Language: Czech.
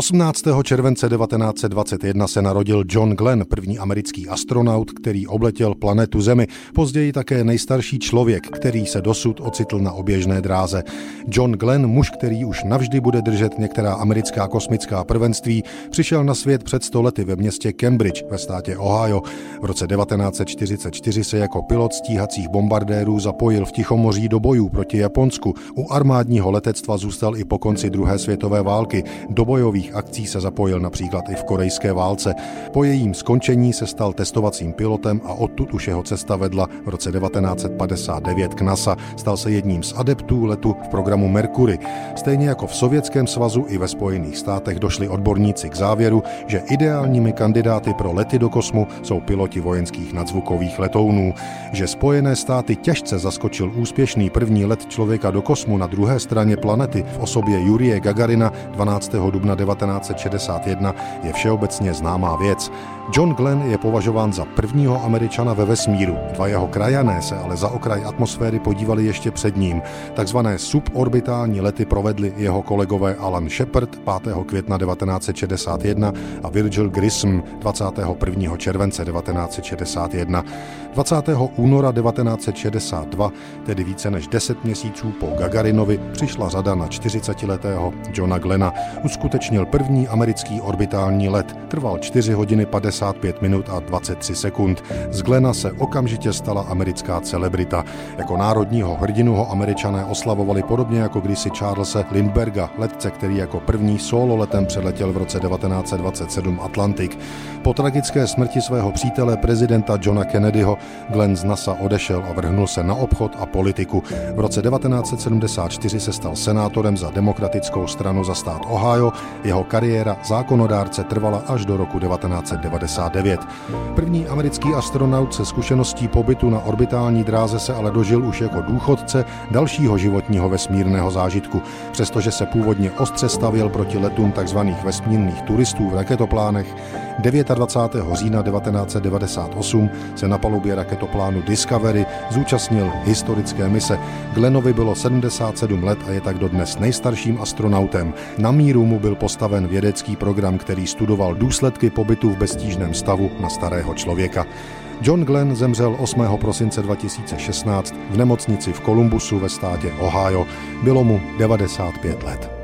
18. července 1921 se narodil John Glenn, první americký astronaut, který obletěl planetu Zemi, později také nejstarší člověk, který se dosud ocitl na oběžné dráze. John Glenn, muž, který už navždy bude držet některá americká kosmická prvenství, přišel na svět před stolety ve městě Cambridge ve státě Ohio. V roce 1944 se jako pilot stíhacích bombardérů zapojil v Tichomoří do bojů proti Japonsku. U armádního letectva zůstal i po konci druhé světové války. Do bojových bojových akcí se zapojil například i v korejské válce. Po jejím skončení se stal testovacím pilotem a odtud už jeho cesta vedla v roce 1959 k NASA. Stal se jedním z adeptů letu v programu Mercury. Stejně jako v Sovětském svazu i ve Spojených státech došli odborníci k závěru, že ideálními kandidáty pro lety do kosmu jsou piloti vojenských nadzvukových letounů, že Spojené státy těžce zaskočil úspěšný první let člověka do kosmu na druhé straně planety v osobě Jurie Gagarina 12. dubna 1961 je všeobecně známá věc. John Glenn je považován za prvního američana ve vesmíru. Dva jeho krajané se ale za okraj atmosféry podívali ještě před ním. Takzvané suborbitální lety provedli jeho kolegové Alan Shepard 5. května 1961 a Virgil Grissom 21. července 1961. 20. února 1962, tedy více než 10 měsíců po Gagarinovi, přišla řada na 40-letého Johna Glena. Uskutečnil první americký orbitální let. Trval 4 hodiny 55 minut a 23 sekund. Z Glena se okamžitě stala americká celebrita. Jako národního hrdinu ho američané oslavovali podobně jako kdysi Charlesa Lindberga, letce, který jako první solo letem přeletěl v roce 1927 Atlantik. Po tragické smrti svého přítele prezidenta Johna Kennedyho Glenn z NASA odešel a vrhnul se na obchod a politiku. V roce 1974 se stal senátorem za demokratickou stranu za stát Ohio. Jeho kariéra zákonodárce trvala až do roku 1999. První americký astronaut se zkušeností pobytu na orbitální dráze se ale dožil už jako důchodce dalšího životního vesmírného zážitku. Přestože se původně ostře stavěl proti letům tzv. vesmírných turistů v raketoplánech, 29. října 1998 se na palubě raketoplánu Discovery zúčastnil historické mise. Glenovi bylo 77 let a je tak dodnes nejstarším astronautem. Na míru mu byl postaven vědecký program, který studoval důsledky pobytu v beztížném stavu na starého člověka. John Glenn zemřel 8. prosince 2016 v nemocnici v Kolumbusu ve státě Ohio. Bylo mu 95 let.